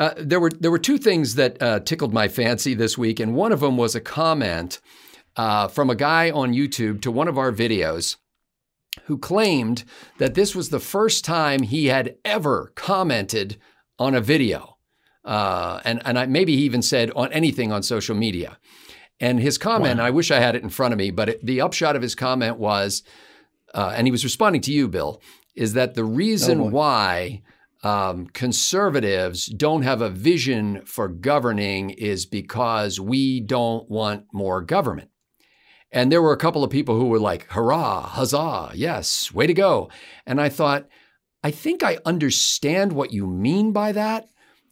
Uh, there were there were two things that uh, tickled my fancy this week, and one of them was a comment uh, from a guy on YouTube to one of our videos who claimed that this was the first time he had ever commented on a video, uh, and and I, maybe he even said on anything on social media. And his comment, wow. I wish I had it in front of me, but it, the upshot of his comment was, uh, and he was responding to you, Bill, is that the reason oh why um, conservatives don't have a vision for governing is because we don't want more government. And there were a couple of people who were like, hurrah, huzzah, yes, way to go. And I thought, I think I understand what you mean by that,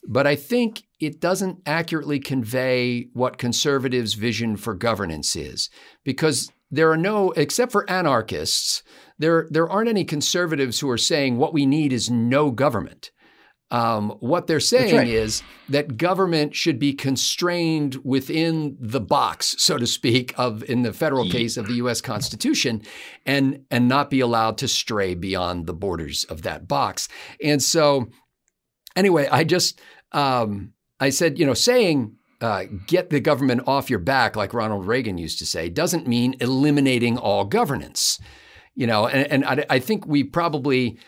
but I think it doesn't accurately convey what conservatives' vision for governance is. Because there are no, except for anarchists, there, there aren't any conservatives who are saying what we need is no government. Um, what they're saying right. is that government should be constrained within the box, so to speak, of in the federal case of the U.S. Constitution, and and not be allowed to stray beyond the borders of that box. And so, anyway, I just um, I said, you know, saying uh, get the government off your back, like Ronald Reagan used to say, doesn't mean eliminating all governance. You know, and, and I, I think we probably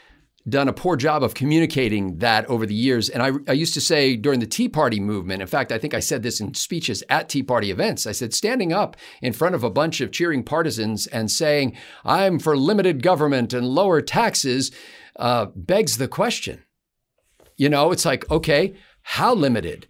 done a poor job of communicating that over the years. And I, I, used to say during the Tea Party movement, in fact, I think I said this in speeches at Tea Party events. I said, standing up in front of a bunch of cheering partisans and saying, I'm for limited government and lower taxes, uh, begs the question. You know, it's like, okay, how limited?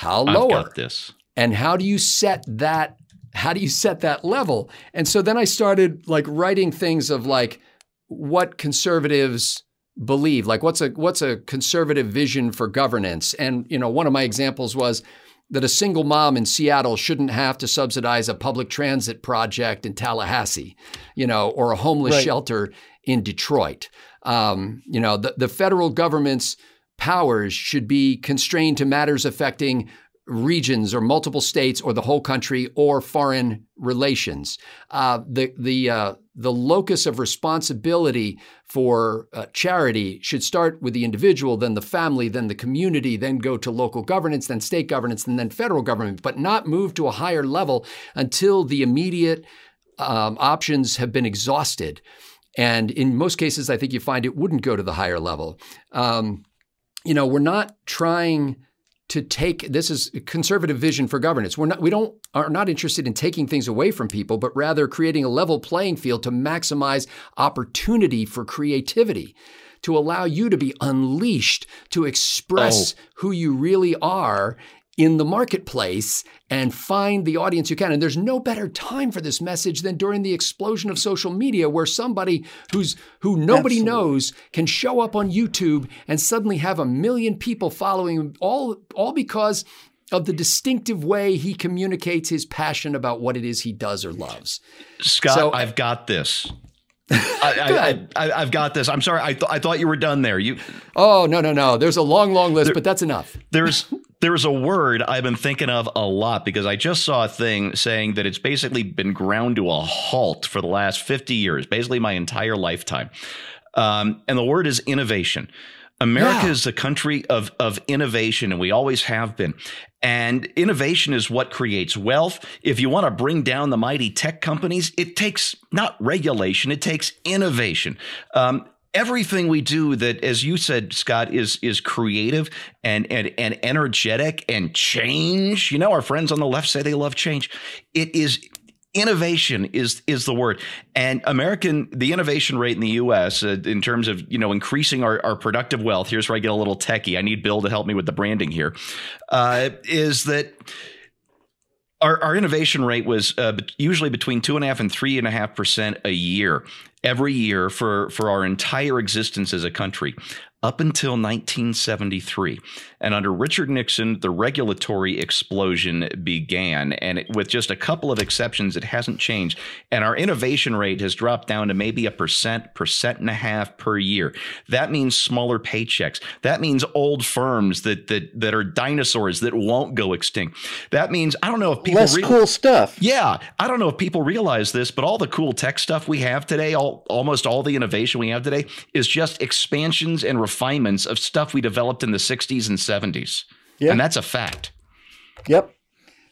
How lower? this. And how do you set that? How do you set that level? And so then I started like writing things of like what conservatives believe like what's a what's a conservative vision for governance and you know one of my examples was that a single mom in Seattle shouldn't have to subsidize a public transit project in Tallahassee, you know, or a homeless right. shelter in Detroit. Um, you know, the, the federal government's powers should be constrained to matters affecting regions or multiple states or the whole country or foreign relations. Uh, the the uh, the locus of responsibility for uh, charity should start with the individual, then the family, then the community, then go to local governance, then state governance, and then federal government, but not move to a higher level until the immediate um, options have been exhausted. And in most cases, I think you find it wouldn't go to the higher level. Um, you know, we're not trying to take this is conservative vision for governance. We're not we don't are not interested in taking things away from people, but rather creating a level playing field to maximize opportunity for creativity, to allow you to be unleashed, to express oh. who you really are in the marketplace and find the audience you can. And there's no better time for this message than during the explosion of social media where somebody who's who nobody Absolutely. knows can show up on YouTube and suddenly have a million people following all all because of the distinctive way he communicates his passion about what it is he does or loves. Scott, so, I've got this. I, have got this. I'm sorry. I, th- I thought you were done there. You. Oh no no no. There's a long long list, there, but that's enough. There's there's a word I've been thinking of a lot because I just saw a thing saying that it's basically been ground to a halt for the last 50 years, basically my entire lifetime. Um, and the word is innovation. America yeah. is a country of, of innovation, and we always have been. And innovation is what creates wealth. If you want to bring down the mighty tech companies, it takes not regulation, it takes innovation. Um, everything we do that as you said scott is is creative and and and energetic and change you know our friends on the left say they love change it is innovation is is the word and american the innovation rate in the us uh, in terms of you know increasing our, our productive wealth here's where i get a little techie i need bill to help me with the branding here. Uh, is that our, our innovation rate was uh, usually between two and a half and three and a half percent a year every year for, for our entire existence as a country up until 1973. And under Richard Nixon, the regulatory explosion began. And it, with just a couple of exceptions, it hasn't changed. And our innovation rate has dropped down to maybe a percent, percent and a half per year. That means smaller paychecks. That means old firms that that that are dinosaurs that won't go extinct. That means I don't know if people less re- cool stuff. Yeah, I don't know if people realize this, but all the cool tech stuff we have today, all almost all the innovation we have today, is just expansions and refinements of stuff we developed in the 60s and 70s. Yeah. And that's a fact. Yep.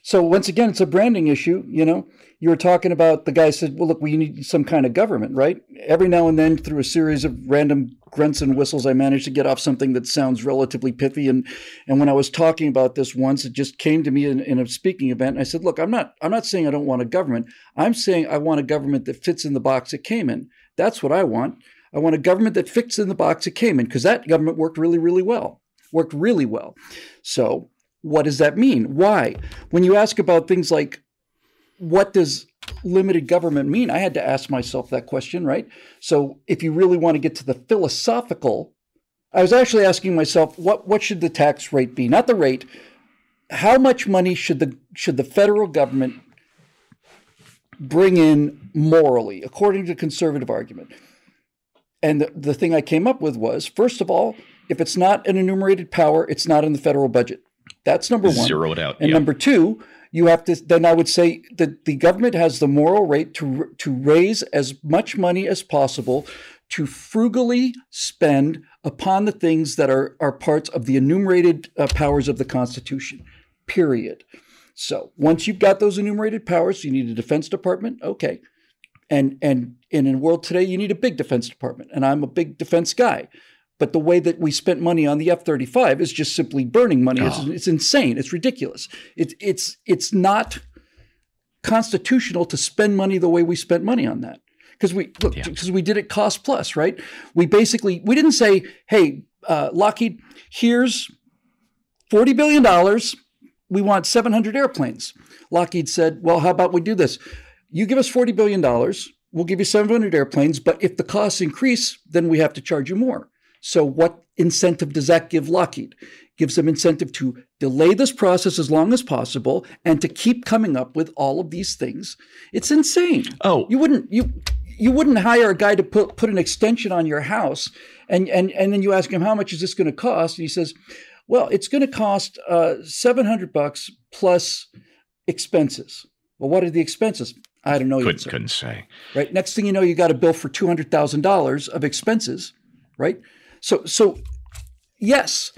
So once again, it's a branding issue. You know, you were talking about the guy said, "Well, look, we need some kind of government, right?" Every now and then, through a series of random grunts and whistles, I managed to get off something that sounds relatively pithy. And and when I was talking about this once, it just came to me in, in a speaking event. And I said, "Look, I'm not I'm not saying I don't want a government. I'm saying I want a government that fits in the box it came in. That's what I want. I want a government that fits in the box it came in because that government worked really, really well. Worked really well. So." What does that mean? Why? When you ask about things like what does limited government mean? I had to ask myself that question, right? So if you really want to get to the philosophical, I was actually asking myself, what what should the tax rate be? Not the rate. How much money should the should the federal government bring in morally, according to conservative argument? And the, the thing I came up with was, first of all, if it's not an enumerated power, it's not in the federal budget. That's number one. Zero it out. And number two, you have to then I would say that the government has the moral right to to raise as much money as possible to frugally spend upon the things that are are parts of the enumerated uh, powers of the Constitution. Period. So once you've got those enumerated powers, you need a defense department. Okay. And and, and in the world today, you need a big defense department. And I'm a big defense guy. But the way that we spent money on the F 35 is just simply burning money. Oh. It's, it's, insane. It's ridiculous. It, it's, it's not constitutional to spend money the way we spent money on that. Because we look, because yeah. we did it cost plus, right? We basically we didn't say, "Hey, uh, Lockheed, here's forty billion dollars. We want seven hundred airplanes." Lockheed said, "Well, how about we do this? You give us forty billion dollars, we'll give you seven hundred airplanes, but if the costs increase, then we have to charge you more." So, what incentive does that give Lockheed? Gives them incentive to delay this process as long as possible and to keep coming up with all of these things. It's insane. Oh, you wouldn't you you wouldn't hire a guy to put put an extension on your house and and and then you ask him how much is this going to cost and he says, well, it's going to cost uh, seven hundred bucks plus expenses. Well, what are the expenses? I don't know. Couldn't, couldn't say. Right. Next thing you know, you got a bill for two hundred thousand dollars of expenses. Right. So so yes,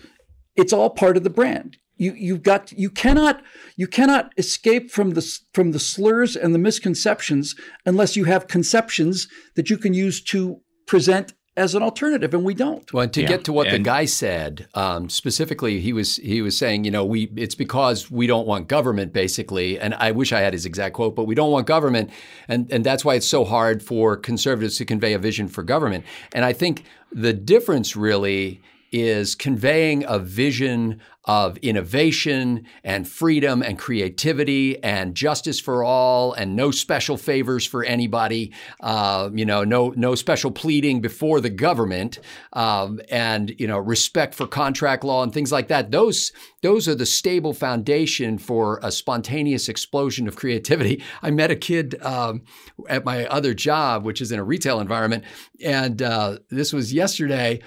it's all part of the brand. You you've got you cannot you cannot escape from the from the slurs and the misconceptions unless you have conceptions that you can use to present as an alternative, and we don't. Well, to yeah. get to what and, the guy said um, specifically, he was he was saying, you know, we it's because we don't want government, basically. And I wish I had his exact quote, but we don't want government, and and that's why it's so hard for conservatives to convey a vision for government. And I think the difference really is conveying a vision of innovation and freedom and creativity and justice for all and no special favors for anybody, uh, you know, no no special pleading before the government, um, and you know, respect for contract law and things like that. Those those are the stable foundation for a spontaneous explosion of creativity. I met a kid um, at my other job, which is in a retail environment, and uh, this was yesterday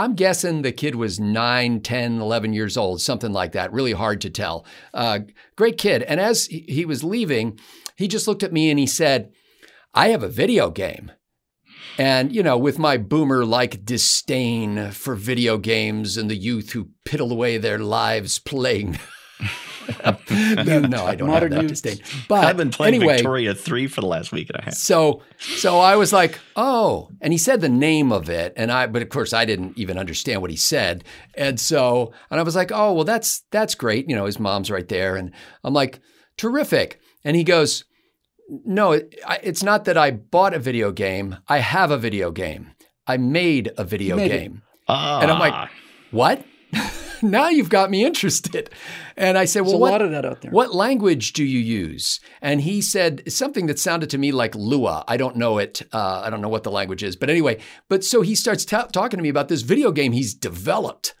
I'm guessing the kid was 9, 10, 11 years old, something like that. Really hard to tell. Uh, great kid. And as he was leaving, he just looked at me and he said, I have a video game. And, you know, with my boomer like disdain for video games and the youth who piddle away their lives playing no, I don't Modern have that disdain. But I've been playing anyway, Victoria 3 for the last week and a half. So so I was like, "Oh." And he said the name of it and I but of course I didn't even understand what he said. And so and I was like, "Oh, well that's that's great." You know, his mom's right there and I'm like, "Terrific." And he goes, "No, it's not that I bought a video game. I have a video game. I made a video made game." Ah. And I'm like. "What?" now you've got me interested. And I said, Well, There's what, a lot of that out there. What language do you use? And he said something that sounded to me like Lua. I don't know it. Uh, I don't know what the language is. But anyway, but so he starts t- talking to me about this video game he's developed.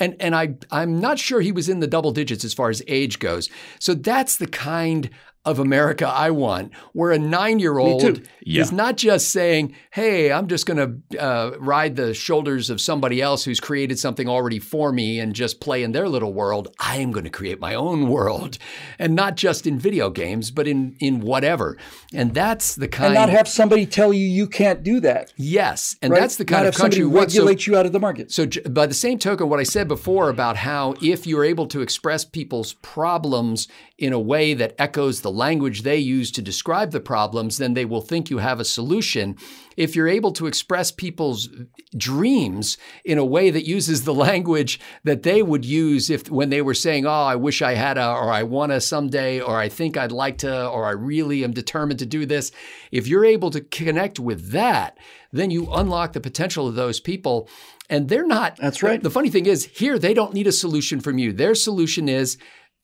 And, and I, I'm not sure he was in the double digits as far as age goes. So that's the kind of America I want, where a nine year old Yeah. is not just saying, Hey, I'm just going to uh, ride the shoulders of somebody else who's created something already for me and just play in their little world. I am going to create my own world. And not just in video games, but in, in whatever. And that's the kind and not have somebody tell you you can't do that. Yes. And right? that's the kind not of somebody country we want. So- regulate you out of the market. so, by the same token, what I said before about how if you're able to express people's problems in a way that echoes the language they use to describe the problems, then they will think you have a solution. If you're able to express people's dreams in a way that uses the language that they would use if when they were saying, "Oh, I wish I had a," or "I want to someday," or "I think I'd like to," or "I really am determined to do this," if you're able to connect with that, then you unlock the potential of those people. And they're not. That's right. The funny thing is, here they don't need a solution from you. Their solution is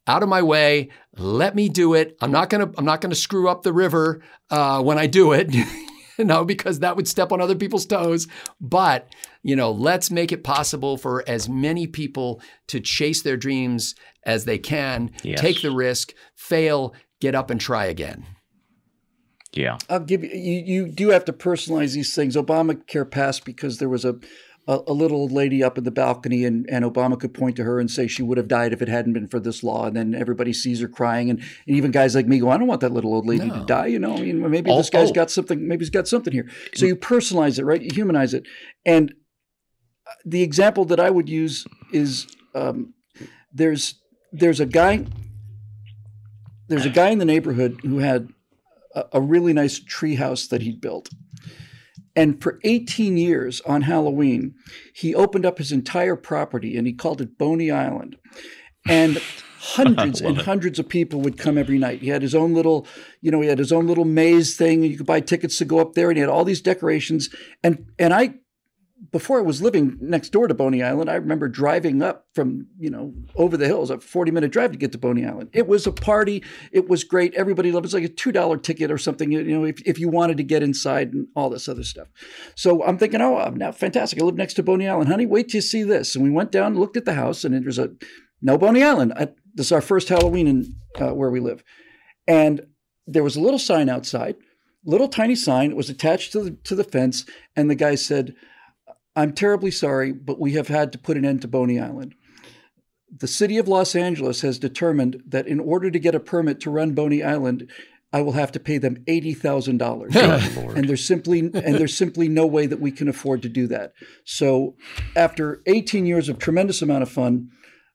out of my way. Let me do it. I'm not gonna. I'm not gonna screw up the river uh, when I do it. you know, because that would step on other people's toes. But you know, let's make it possible for as many people to chase their dreams as they can. Yes. Take the risk, fail, get up and try again. Yeah. I'll give you, you. You do have to personalize these things. Obamacare passed because there was a, a, a little old lady up in the balcony, and, and Obama could point to her and say she would have died if it hadn't been for this law. And then everybody sees her crying, and, and even guys like me go, "I don't want that little old lady to die." You know, I mean, maybe this guy's oh. got something. Maybe he's got something here. So you personalize it, right? You humanize it. And uh, the example that I would use is um, there's there's a guy there's a guy in the neighborhood who had a, a really nice tree house that he'd built. And for 18 years on Halloween, he opened up his entire property and he called it Boney Island. And hundreds and it. hundreds of people would come every night. He had his own little, you know, he had his own little maze thing. You could buy tickets to go up there and he had all these decorations. And and I before I was living next door to Boney Island, I remember driving up from, you know, over the hills, a 40 minute drive to get to Boney Island. It was a party. It was great. Everybody loved it. It was like a $2 ticket or something, you know, if, if you wanted to get inside and all this other stuff. So I'm thinking, oh, I'm now fantastic. I live next to Boney Island. Honey, wait till you see this. And we went down, looked at the house, and there's a no Boney Island. I, this is our first Halloween in uh, where we live. And there was a little sign outside, little tiny sign. It was attached to the, to the fence. And the guy said, I'm terribly sorry, but we have had to put an end to Boney Island. The city of Los Angeles has determined that in order to get a permit to run Boney Island, I will have to pay them eighty thousand dollars, and there's simply and there's simply no way that we can afford to do that. So, after 18 years of tremendous amount of fun,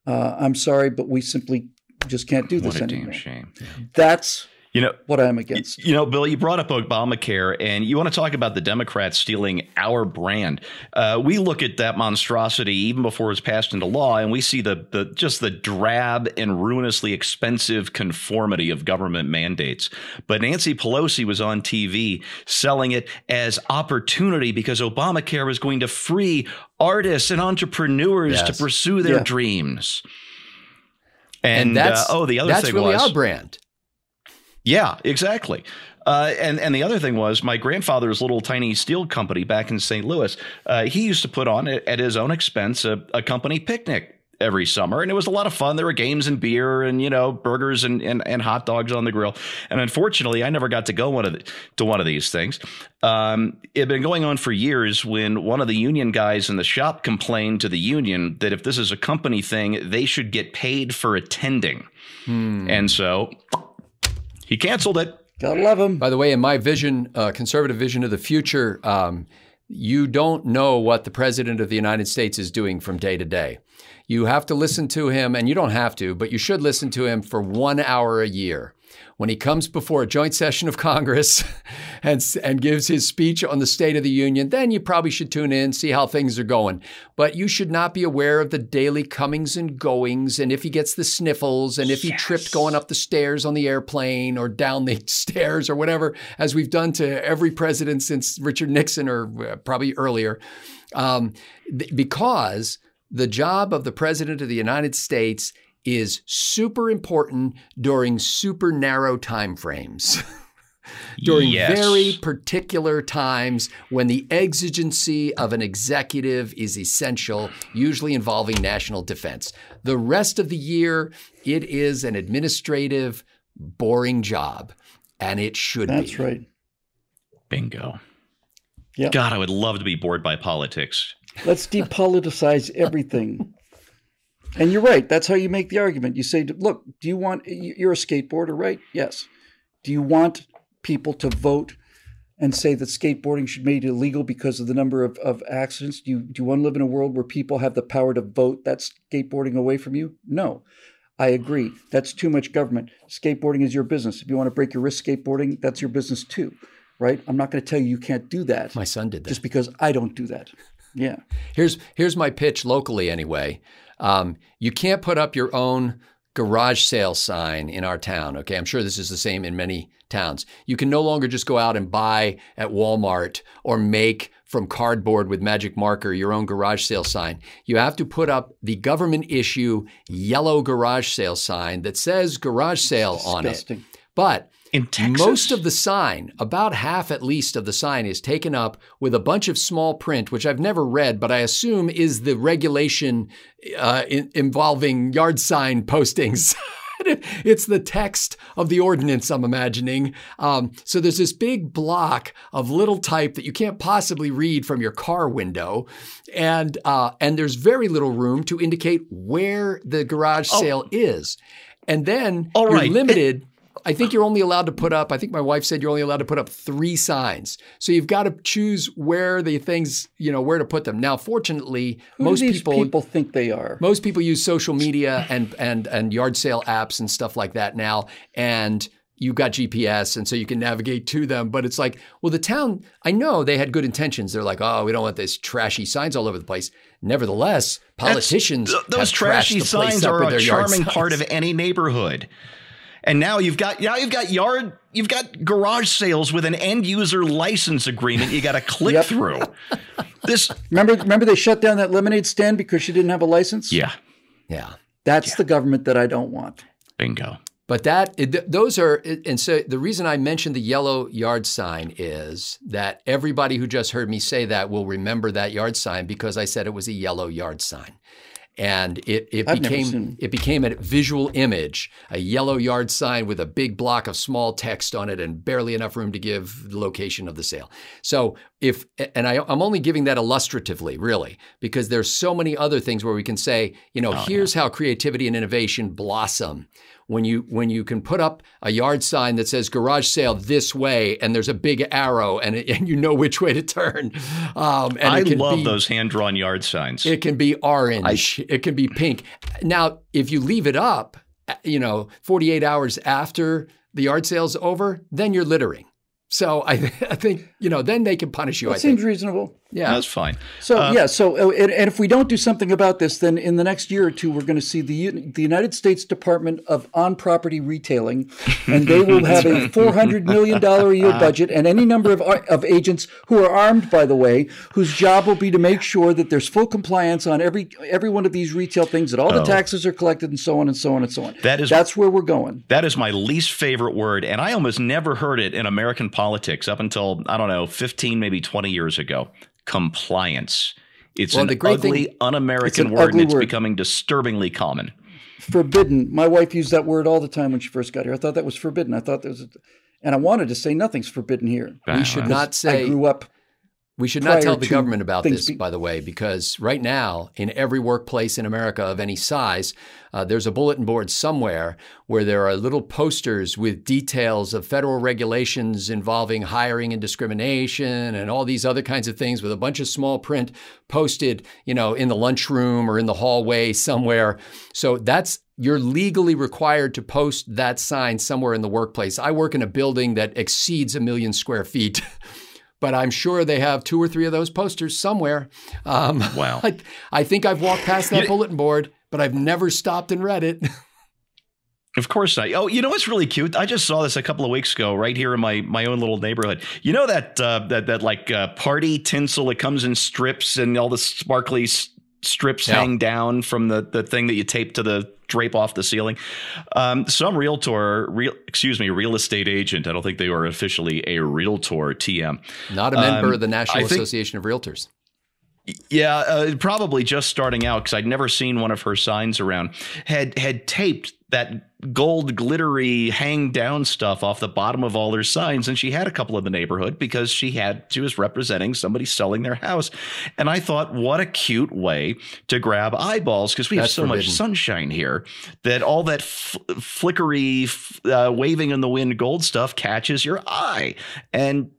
uh, I'm sorry, but we simply just can't do this What a damn anymore. shame. That's You know, what I'm against. You know, Bill, you brought up Obamacare, and you want to talk about the Democrats stealing our brand. Uh, we look at that monstrosity even before it's passed into law, and we see the the just the drab and ruinously expensive conformity of government mandates. But Nancy Pelosi was on TV selling it as opportunity because Obamacare was going to free artists and entrepreneurs Yes. to pursue their Yeah. dreams. And, And, that's uh, oh, the other that's thing really was our brand. Yeah, exactly. Uh, and and the other thing was my grandfather's little tiny steel company back in St. Louis. Uh, he used to put on at his own expense a, a company picnic every summer, and it was a lot of fun. There were games and beer, and you know burgers and, and, and hot dogs on the grill. And unfortunately, I never got to go one of the, to one of these things. Um, it had been going on for years. When one of the union guys in the shop complained to the union that if this is a company thing, they should get paid for attending. And so he canceled it. Gotta love them. By the way, in my vision, uh, conservative vision of the future, um, you don't know what the president of the United States is doing from day to day. You have to listen to him, and you don't have to, but you should listen to him for one hour a year. When he comes before a joint session of Congress and, and gives his speech on the State of the Union, then you probably should tune in, see how things are going. But you should not be aware of the daily comings and goings, and if he gets the sniffles, and if he tripped going up the stairs on the airplane or down the stairs or whatever, as we've done to every president since Richard Nixon or uh, probably earlier. Um, th- because the job of the president of the United States is super important during super narrow time frames. during Yes. very particular times when the exigency of an executive is essential, usually involving national defense. The rest of the year, it is an administrative boring job, and it should That's be. That's right. Bingo. Yeah. God, I would love to be bored by politics. Let's depoliticize everything. And you're right. That's how you make the argument. You say, look, do you want, you're a skateboarder, right? Yes. Do you want people to vote and say that skateboarding should be made illegal because of the number of, of accidents? Do you, do you want to live in a world where people have the power to vote that skateboarding away from you? No. I agree. That's too much government. Skateboarding is your business. If you want to break your wrist skateboarding, that's your business too, right? I'm not going to tell you you can't do that My son did that. just because I don't do that. Yeah. Here's here's my pitch locally anyway. Um, you can't put up your own garage sale sign in our town. Okay, I'm sure this is the same in many towns. You can no longer just go out and buy at Walmart or make from cardboard with magic marker your own garage sale sign. You have to put up the government issue yellow garage sale sign that says garage sale on it. But In Texas, most of the sign, about half at least of the sign, is taken up with a bunch of small print, which I've never read, but I assume is the regulation uh, in, involving yard sign postings. it's the text of the ordinance, I'm imagining. Um, so there's this big block of little type that you can't possibly read from your car window, and uh, and there's very little room to indicate where the garage sale is. And then All you're right. limited. I think you're only allowed to put up, I think my wife said you're only allowed to put up three signs. So you've got to choose where the things, you know, where to put them. Now, fortunately, Who most do these people, people think they are? most people use social media and and and yard sale apps and stuff like that now. And you've got GPS and so you can navigate to them. But it's like, well, the town, I know they had good intentions. They're like, oh, we don't want these trashy signs all over the place. Nevertheless, politicians Th- those have trashy the signs up are with a charming part of any neighborhood. And now you've got now you've got yard you've got garage sales with an end user license agreement you got to click Yep. through. This Remember, remember they shut down that lemonade stand because she didn't have a license? yeah, Yeah. That's the government that I don't want. bingo. But that it, those are and so the reason I mentioned the yellow yard sign is that everybody who just heard me say that will remember that yard sign because I said it was a yellow yard sign. And it, it I've became it became a visual image, a yellow yard sign with a big block of small text on it and barely enough room to give the location of the sale. So if and I, I'm only giving that illustratively, really, because there's so many other things where we can say, you know, oh, here's how creativity and innovation blossom when you when you can put up a yard sign that says garage sale this way and there's a big arrow and, it, and you know which way to turn. Um, and I it can love be, those hand drawn yard signs. it can be orange. It can be pink. Now if you leave it up you know 48 hours after the yard sale's over then you're littering. So I, I think you know then they can punish you That i seems think. reasonable. Yeah That's fine. So Uh, yeah, so uh, and, and if we don't do something about this, then in the next year or two, we're going to see the the United States Department of On Property Retailing, and they will have a four hundred million dollar a year budget, and any number of of agents who are armed, by the way, whose job will be to make sure that there's full compliance on every every one of these retail things, that all the Oh. taxes are collected, and so on and so on and so on. That is- that's where we're going. That is my least favorite word, and I almost never heard it in American politics up until I don't know, fifteen, maybe twenty years ago. Compliance. It's Well, an the great ugly, thing- un-American It's an word, and it's word. becoming disturbingly common. Forbidden. My wife used that word all the time when she first got here. I thought that was forbidden. I thought there was, a, and I wanted to say nothing's forbidden here. we should not say. I grew up We should not tell the government about this, be- by the way, because right now, in every workplace in America of any size, uh, there's a bulletin board somewhere where there are little posters with details of federal regulations involving hiring and discrimination and all these other kinds of things with a bunch of small print posted, you know, in the lunchroom or in the hallway somewhere. So that's you're legally required to post that sign somewhere in the workplace. I work in a building that exceeds a million square feet. but I'm sure they have two or three of those posters somewhere. Um, Wow. I, I think I've walked past that bulletin board, but I've never stopped and read it. Of course not. Oh, you know what's really cute? I just saw this a couple of weeks ago, right here in my my own little neighborhood. You know that uh, that that like uh, party tinsel that comes in strips and all the sparkly strips Yeah. hang down from the the thing that you tape to the drape off the ceiling. Um, some realtor, real excuse me, real estate agent. I don't think they were officially a realtor. TM. Not a member Um, of the National I think- Association of Realtors. Yeah, uh, probably just starting out because I'd never seen one of her signs around. Had had taped that gold glittery hang down stuff off the bottom of all her signs, and she had a couple in the neighborhood because she had she was representing somebody selling their house. And I thought, what a cute way to grab eyeballs because we That's have so forbidden. much sunshine here that all that f- flickery, f- uh, waving in the wind gold stuff catches your eye. And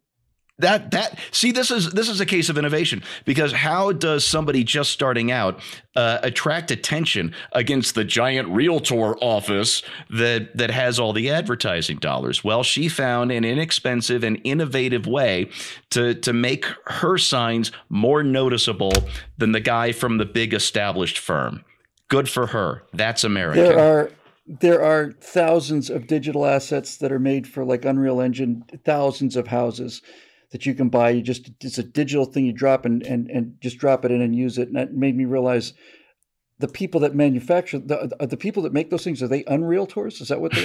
that that see this is this is a case of innovation because how does somebody just starting out uh, attract attention against the giant realtor office that that has all the advertising dollars? Well she found an inexpensive and innovative way to to make her signs more noticeable than the guy from the big established firm. Good for her. That's america. There are there are thousands of digital assets that are made for like unreal engine thousands of houses that you can buy. You just it's a digital thing you drop and and and just drop it in and use it. And that made me realize the people that manufacture the the people that make those things are they unreal unrealtors? Is that what they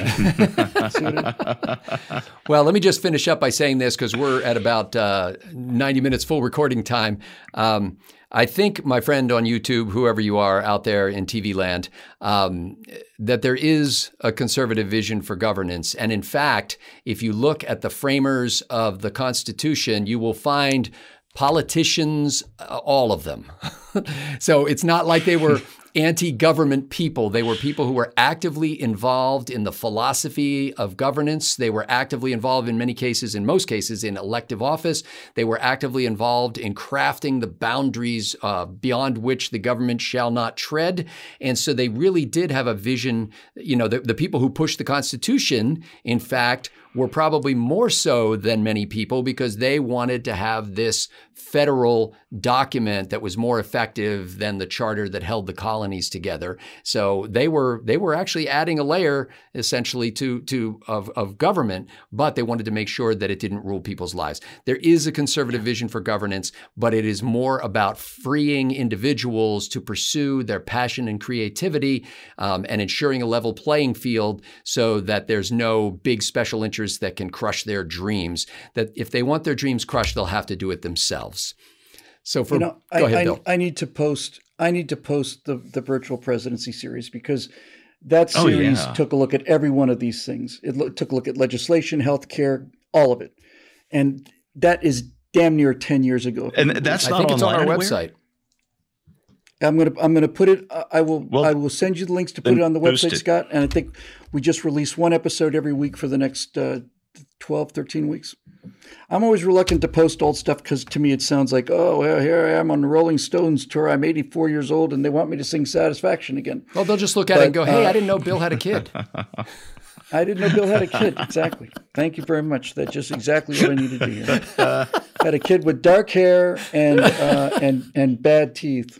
are? well, let me just finish up by saying this because we're at about uh, ninety minutes full recording time. Um, I think, my friend on YouTube, whoever you are out there in TV land, um, that there is a conservative vision for governance. And in fact, if you look at the framers of the Constitution, you will find politicians, uh, all of them. so it's not like they were anti government people. They were people who were actively involved in the philosophy of governance. They were actively involved in many cases, in most cases, in elective office. They were actively involved in crafting the boundaries uh, beyond which the government shall not tread. And so they really did have a vision. You know, the, the people who pushed the Constitution, in fact, were probably more so than many people because they wanted to have this federal document that was more effective than the charter that held the colonies together. So they were they were actually adding a layer essentially to to of, of government, but they wanted to make sure that it didn't rule people's lives. There is a conservative vision for governance, but it is more about freeing individuals to pursue their passion and creativity um, and ensuring a level playing field so that there's no big special interest that can crush their dreams. That if they want their dreams crushed, they'll have to do it themselves. So for you know, go I, ahead, I, Bill. I need to post. I need to post the the virtual presidency series because that series oh, yeah. took a look at every one of these things. It lo- took a look at legislation, healthcare, all of it, and that is damn near ten years ago. And that's not I think it's on our anywhere? website. I'm gonna I'm gonna put it. I will well, I will send you the links to put it on the website, Scott. And I think we just release one episode every week for the next uh, 12, 13 weeks. I'm always reluctant to post old stuff because to me it sounds like, oh, well, here I am on the Rolling Stones tour. I'm 84 years old and they want me to sing Satisfaction again. Well, they'll just look at but, it and go, hey, uh, I didn't know Bill had a kid. I didn't know Bill had a kid. Exactly. Thank you very much. That's just exactly what I needed to hear. had a kid with dark hair and uh, and and bad teeth.